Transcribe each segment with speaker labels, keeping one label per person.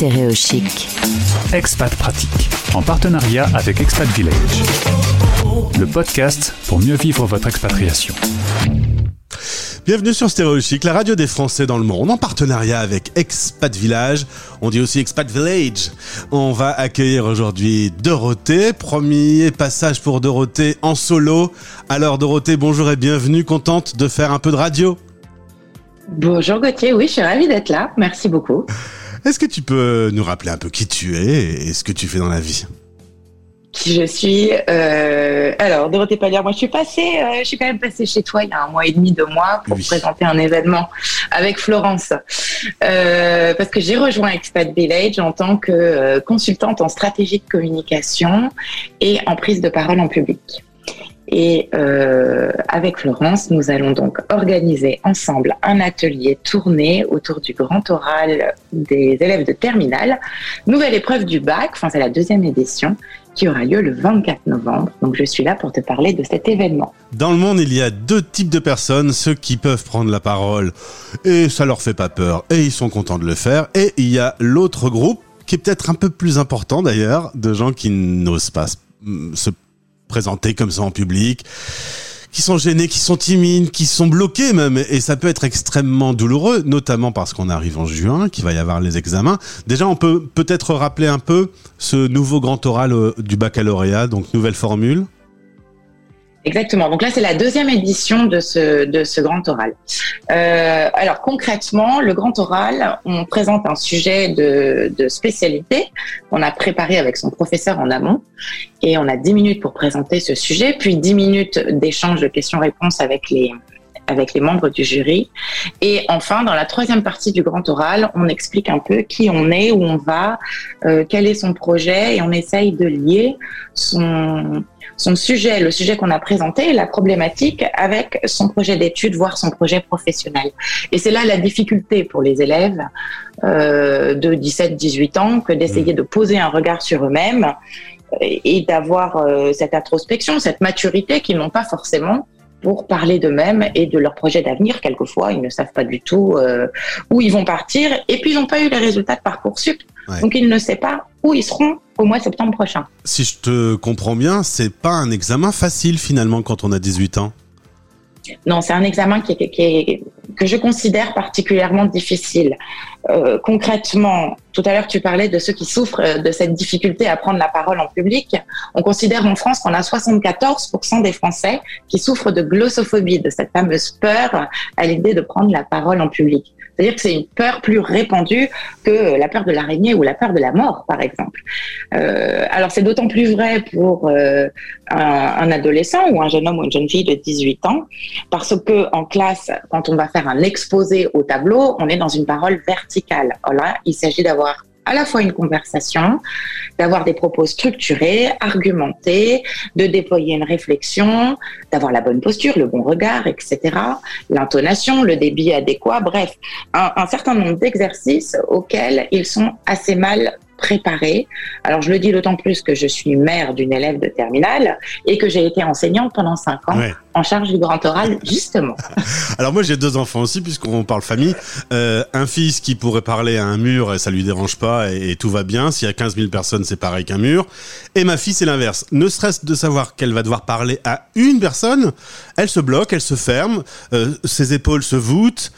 Speaker 1: Stéréochic.
Speaker 2: Expat Pratique, en partenariat avec Expat Village. Le podcast pour mieux vivre votre expatriation.
Speaker 3: Bienvenue sur Stéréochic, la radio des Français dans le monde, en partenariat avec Expat Village. On dit aussi Expat Village. On va accueillir aujourd'hui Dorothée. Premier passage pour Dorothée en solo. Alors Dorothée, bonjour et bienvenue. Contente de faire un peu de radio?
Speaker 4: Bonjour Gauthier, oui, je suis ravie d'être là. Merci beaucoup.
Speaker 3: Est-ce que tu peux nous rappeler un peu qui tu es et ce que tu fais dans la vie?
Speaker 4: Qui je suis euh, Alors, Dorothée Palière, moi je suis passée, euh, je suis quand même passée chez toi il y a un mois et demi, deux mois, pour
Speaker 3: Oui.
Speaker 4: présenter un événement avec Florence. Euh, parce que j'ai rejoint Expat Village en tant que euh, consultante en stratégie de communication et en prise de parole en public. Et euh, avec Florence, nous allons donc organiser ensemble un atelier tourné autour du grand oral des élèves de terminale. Nouvelle épreuve du bac, enfin c'est la deuxième édition, qui aura lieu le 24 novembre. Donc je suis là pour te parler de cet événement.
Speaker 3: Dans le monde, il y a deux types de personnes, ceux qui peuvent prendre la parole et ça leur fait pas peur et ils sont contents de le faire. Et il y a l'autre groupe, qui est peut-être un peu plus important d'ailleurs, de gens qui n'osent pas se- présenter comme ça en public, qui sont gênés, qui sont timides, qui sont bloqués même. Et ça peut être extrêmement douloureux, notamment parce qu'on arrive en juin, qu'il va y avoir les examens. Déjà, on peut peut-être rappeler un peu ce nouveau grand oral euh, du baccalauréat, donc nouvelle formule.
Speaker 4: Exactement. Donc là, c'est la deuxième édition de ce, de ce grand oral. Euh, alors concrètement, le grand oral, on présente un sujet de, de spécialité qu'on a préparé avec son professeur en amont. Et on a 10 minutes pour présenter ce sujet, puis 10 minutes d'échange de questions-réponses avec les, avec les membres du jury. Et enfin, dans la troisième partie du grand oral, on explique un peu qui on est, où on va, euh, quel est son projet, et on essaye de lier son, son sujet, le sujet qu'on a présenté, la problématique, avec son projet d'étude, voire son projet professionnel. Et c'est là la difficulté pour les élèves euh, de 17-18 ans que d'essayer de poser un regard sur eux-mêmes et et d'avoir euh, cette introspection, cette maturité qu'ils n'ont pas forcément pour parler d'eux-mêmes et de leur projet d'avenir. Quelquefois, ils ne savent pas du tout euh, où ils vont partir et puis ils n'ont pas eu les résultats de Parcoursup.
Speaker 3: Ouais.
Speaker 4: Donc ils ne savent pas où ils seront au mois de septembre prochain.
Speaker 3: Si je te comprends bien, c'est pas un examen facile finalement quand on a 18 ans.
Speaker 4: Non, c'est un examen qui est, qui est- que je considère particulièrement difficile. Euh, concrètement, tout à l'heure tu parlais de ceux qui souffrent euh, de cette difficulté à prendre la parole en public. On considère en France qu'on a 74% des Français qui souffrent de glossophobie, de cette fameuse peur à l'idée de prendre la parole en public. C'est-à-dire que c'est une peur plus répandue que la peur de l'araignée ou la peur de la mort, par exemple. Euh, alors c'est d'autant plus vrai pour euh, un, adolescent ou un jeune homme ou une jeune fille de 18 ans, parce que en classe, quand on va faire un exposé au tableau, on est dans une parole verticale. Voilà, il s'agit d'avoir à la fois une conversation, d'avoir des propos structurés, argumentés, de déployer une réflexion, d'avoir la bonne posture, le bon regard, etc., l'intonation, le débit adéquat, bref, un, certain nombre d'exercices auxquels ils sont assez mal préparés. Alors je le dis d'autant plus que je suis mère d'une élève de terminale et que j'ai été enseignante pendant cinq ans
Speaker 3: Ouais.
Speaker 4: en charge du grand oral, justement.
Speaker 3: Alors moi j'ai deux enfants aussi puisqu'on parle famille. Euh, un fils qui pourrait parler à un mur et ça lui dérange pas et, et tout va bien. S'il y a 15 000 personnes c'est pareil qu'un mur. Et ma fille c'est l'inverse. Ne serait-ce de savoir qu'elle va devoir parler à une personne, elle se bloque, elle se ferme, euh, ses épaules se voûtent.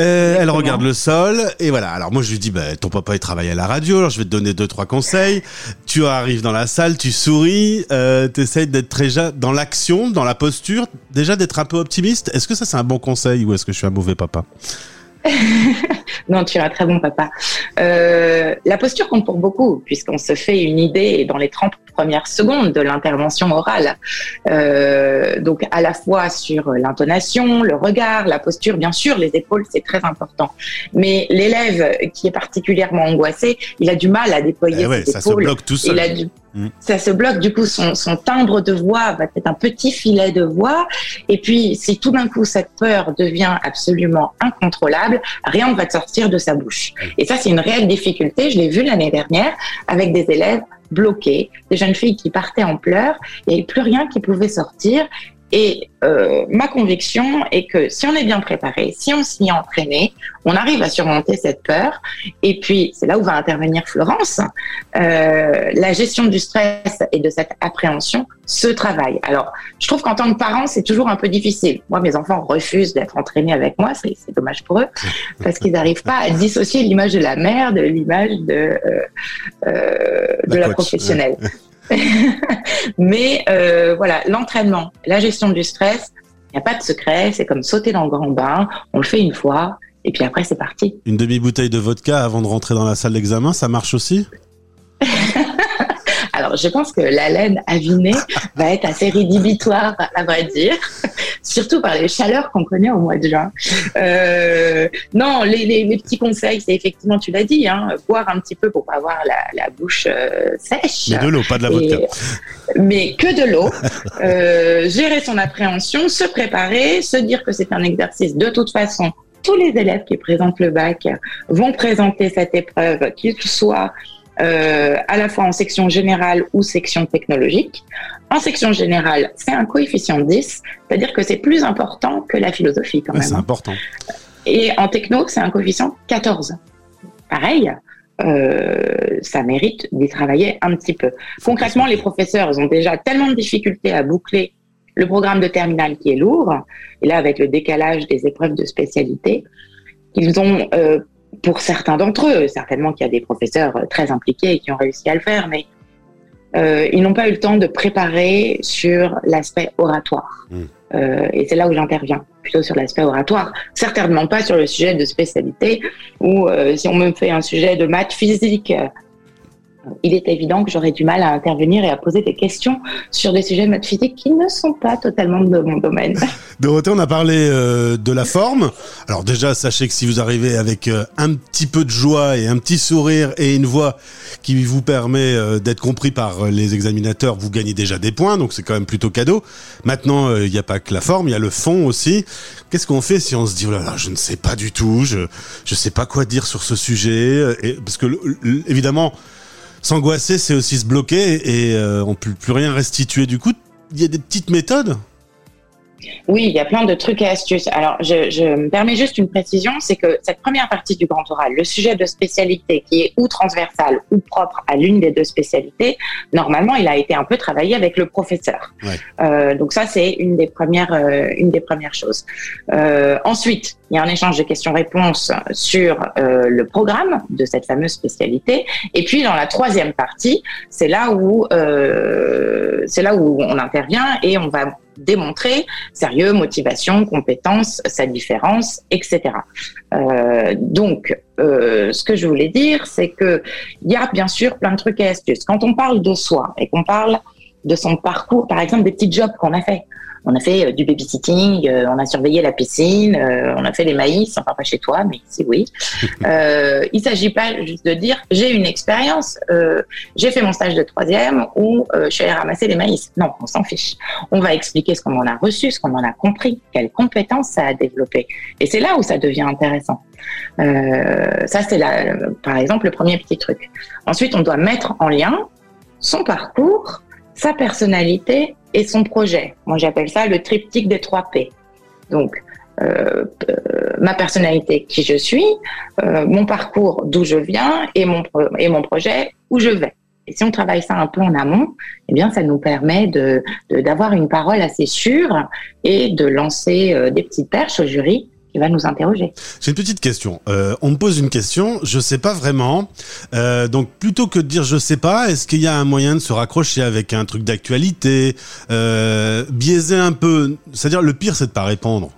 Speaker 3: Euh, elle regarde le sol et voilà. Alors moi je lui dis bah ton papa il travaille à la radio, alors je vais te donner deux trois conseils. Tu arrives dans la salle, tu souris, euh, t'essayes d'être déjà dans l'action, dans la posture, déjà d'être un peu optimiste. Est-ce que ça c'est un bon conseil ou est-ce que je suis un mauvais papa?
Speaker 4: Non, tu es un très bon papa. Euh, la posture compte pour beaucoup, puisqu'on se fait une idée dans les 30 premières secondes de l'intervention orale. Euh, donc, à la fois sur l'intonation, le regard, la posture, bien sûr, les épaules, c'est très important. Mais l'élève qui est particulièrement angoissé, il a du mal à déployer
Speaker 3: Eh ouais,
Speaker 4: ses
Speaker 3: ça se
Speaker 4: épaules.
Speaker 3: bloque tout seul.
Speaker 4: Il a du-
Speaker 3: Mm.
Speaker 4: Ça se bloque, du coup, son, son timbre de voix va être un petit filet de voix. Et puis, si tout d'un coup, cette peur devient absolument incontrôlable, rien ne va sortir de sa bouche. Et ça, c'est une réelle difficulté. Je l'ai vu l'année dernière avec des élèves bloqués, des jeunes filles qui partaient en pleurs, il n'y avait plus rien qui pouvait sortir. Et euh, ma conviction est que si on est bien préparé, si on s'y est entraîné, on arrive à surmonter cette peur. Et puis, c'est là où va intervenir Florence. Euh, la gestion du stress et de cette appréhension se travaille. Alors, je trouve qu'en tant que parent, c'est toujours un peu difficile. Moi, mes enfants refusent d'être entraînés avec moi. C'est dommage pour eux parce qu'ils n'arrivent pas à dissocier l'image de la mère de l'image de, euh, euh de la, la professionnelle. Mais euh, voilà, l'entraînement, la gestion du stress, il n'y a pas de secret, c'est comme sauter dans le grand bain, on le fait une fois, et puis après c'est parti.
Speaker 3: Une demi-bouteille de vodka avant de rentrer dans la salle d'examen, ça marche aussi?
Speaker 4: Alors, je pense que la laine avinée va être assez rédhibitoire, à vrai dire, surtout par les chaleurs qu'on connaît au mois de juin. Euh, non, les, les, petits conseils, c'est effectivement, tu l'as dit, hein, boire un petit peu pour pas avoir la, la bouche euh, sèche.
Speaker 3: Mais de l'eau, pas de la vodka.
Speaker 4: mais que de l'eau. Euh, gérer son appréhension, se préparer, se dire que c'est un exercice de toute façon tous les élèves qui présentent le bac vont présenter cette épreuve, qu'ils soient euh, à la fois en section générale ou section technologique. En section générale, c'est un coefficient 10, c'est-à-dire que c'est plus important que la philosophie quand même.
Speaker 3: C'est important.
Speaker 4: Et en techno, c'est un coefficient 14. Pareil, euh, ça mérite d'y travailler un petit peu. Concrètement, les professeurs ont déjà tellement de difficultés à boucler le programme de terminale qui est lourd, et là avec le décalage des épreuves de spécialité, ils ont euh, pour certains d'entre eux, certainement qu'il y a des professeurs euh, très impliqués et qui ont réussi à le faire, mais euh, ils n'ont pas eu le temps de préparer sur l'aspect oratoire. Hmm. Euh, et c'est là où j'interviens, plutôt sur l'aspect oratoire. Certainement pas sur le sujet de spécialité, ou euh, si on me fait un sujet de maths physique, il est évident que j'aurais du mal à intervenir et à poser des questions sur des sujets de maths physique qui ne sont pas totalement de mon domaine.
Speaker 3: Dorothée, on a parlé euh, de la forme. Alors déjà, sachez que si vous arrivez avec euh, un petit peu de joie et un petit sourire et une voix qui vous permet euh, d'être compris par les examinateurs, vous gagnez déjà des points, donc c'est quand même plutôt cadeau. Maintenant, il n'y a pas que la forme, il y a le fond aussi. Qu'est-ce qu'on fait si on se dit, oh là là, je ne sais pas du tout, je ne sais pas quoi dire sur ce sujet, et, parce que évidemment, S'angoisser, c'est aussi se bloquer et euh, on ne peut plus rien restituer. Du coup, il y a des petites méthodes
Speaker 4: oui, il y a plein de trucs et astuces. Alors, je, me permets juste une précision, c'est que cette première partie du grand oral, le sujet de spécialité qui est ou transversal ou propre à l'une des deux spécialités, normalement, il a été un peu travaillé avec le professeur. Euh, donc ça, c'est une des premières, euh, une des premières choses. Euh, ensuite, il y a un échange de questions-réponses sur le programme de cette fameuse spécialité. Et puis, dans la troisième partie, c'est là où c'est là où on intervient et on va démontrer sérieux, motivation, compétence, sa différence, etc. Euh, donc, euh, ce que je voulais dire, c'est que il y a bien sûr plein de trucs et astuces. Quand on parle de soi et qu'on parle de son parcours, par exemple des petits jobs qu'on a fait, on a fait euh, du babysitting, euh, on a surveillé la piscine, euh, on a fait les maïs, enfin pas chez toi, mais ici oui. euh, il s'agit pas juste de dire j'ai une expérience, j'ai fait mon stage de troisième ou je suis allé ramasser les maïs. Non, on s'en fiche. On va expliquer ce qu'on en a reçu, ce qu'on en a compris, quelles compétences ça a développé. Et c'est là où ça devient intéressant. ça, c'est par exemple le premier petit truc. Ensuite, on doit mettre en lien son parcours, sa personnalité et son projet. Moi, j'appelle ça le triptyque des trois P. Donc, euh, euh, ma personnalité, qui je suis, euh, mon parcours, d'où je viens, et mon, et mon projet, où je vais. Et si on travaille ça un peu en amont, eh bien, ça nous permet de d'avoir une parole assez sûre et de lancer des petites perches au jury va nous interroger.
Speaker 3: J'ai une petite question. Euh, on me pose une question, je sais pas vraiment. Euh, donc plutôt que de dire je sais pas, est-ce qu'il y a un moyen de se raccrocher avec un truc d'actualité, euh, biaiser un peu? C'est-à-dire le pire, c'est de pas répondre.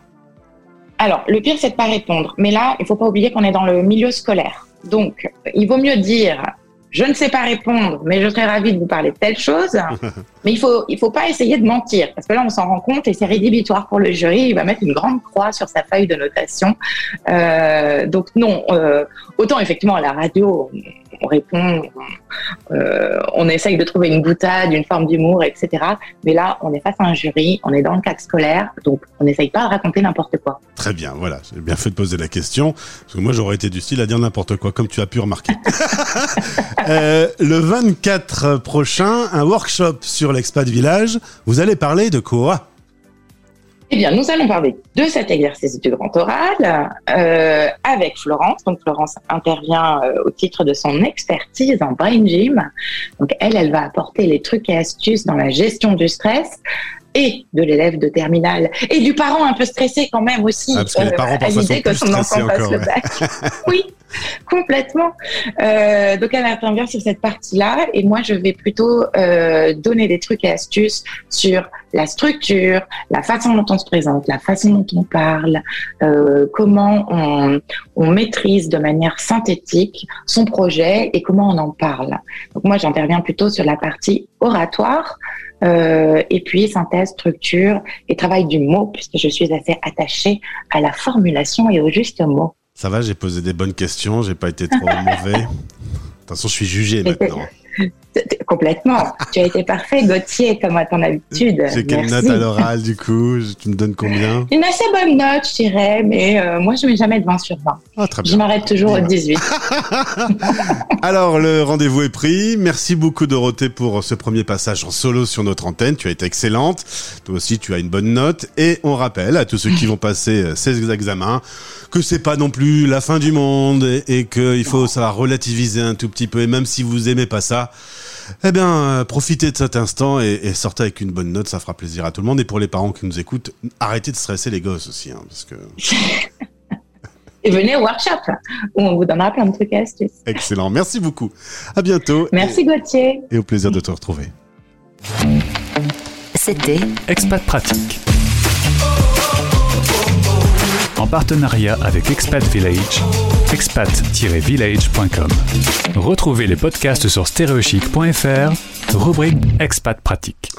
Speaker 4: Alors le pire, c'est de pas répondre. Mais là, il faut pas oublier qu'on est dans le milieu scolaire. Donc, il vaut mieux dire je ne sais pas répondre, mais je serais ravie de vous parler de telle chose. mais il faut, il faut pas essayer de mentir, parce que là, on s'en rend compte et c'est rédhibitoire pour le jury. Il va mettre une grande croix sur sa feuille de notation. Euh, donc non, euh, autant effectivement à la radio, on répond, euh, on essaye de trouver une boutade, une forme d'humour, etc. Mais là, on est face à un jury, on est dans le cadre scolaire, donc on n'essaye pas de raconter n'importe quoi.
Speaker 3: Très bien, voilà, j'ai bien fait de poser la question, parce que moi j'aurais été du style à dire n'importe quoi, comme tu as pu remarquer. euh, le 24 prochain, un workshop sur l'expat village, vous allez parler de quoi?
Speaker 4: Eh bien, nous allons parler de cet exercice du grand oral euh, avec Florence. Donc, Florence intervient euh, au titre de son expertise en brain gym. Donc, elle, elle va apporter les trucs et astuces dans la gestion du stress et de l'élève de terminale et du parent un peu stressé quand même aussi
Speaker 3: Ah, parce que les parents, parfois, sont plus stressés encore,
Speaker 4: le
Speaker 3: ouais.
Speaker 4: bac. oui, complètement. Euh, donc elle intervient sur cette partie-là et moi je vais plutôt euh, donner des trucs et astuces sur la structure, la façon dont on se présente, la façon dont on parle, euh, comment on, on maîtrise de manière synthétique son projet et comment on en parle. Donc moi j'interviens plutôt sur la partie oratoire. Euh, et puis synthèse, structure et travail du mot, puisque je suis assez attachée à la formulation et au juste mot.
Speaker 3: Ça va, j'ai posé des bonnes questions, j'ai pas été trop mauvais. De toute façon, je suis jugé maintenant.
Speaker 4: Complètement. tu as été parfait, Gauthier, comme à ton habitude.
Speaker 3: J'ai quelle
Speaker 4: Merci.
Speaker 3: note à l'oral du coup Tu me donnes combien?
Speaker 4: Une assez bonne note, je dirais, mais euh, moi je mets jamais de 20 sur 20.
Speaker 3: Ah, très
Speaker 4: Je
Speaker 3: bien.
Speaker 4: m'arrête toujours au 18.
Speaker 3: Alors, le rendez-vous est pris. Merci beaucoup, Dorothée, pour ce premier passage en solo sur notre antenne. Tu as été excellente. Toi aussi, tu as une bonne note. Et on rappelle à tous ceux qui vont passer euh, ces examens que c'est pas non plus la fin du monde et, et qu'il faut savoir relativiser un tout petit peu. Et même si vous aimez pas ça, eh bien, euh, profitez de cet instant et, et sortez avec une bonne note. Ça fera plaisir à tout le monde. Et pour les parents qui nous écoutent, arrêtez de stresser les gosses aussi, hein, parce que
Speaker 4: Et venez au workshop, où on vous donnera plein de trucs et astuces.
Speaker 3: excellent. Merci beaucoup. À bientôt.
Speaker 4: Merci Gauthier.
Speaker 3: Et, et au plaisir de te retrouver.
Speaker 1: C'était
Speaker 2: Expat Pratique. En partenariat avec Expat Village, expat-village.com. Retrouvez les podcasts sur stereochic.fr, rubrique Expat Pratique.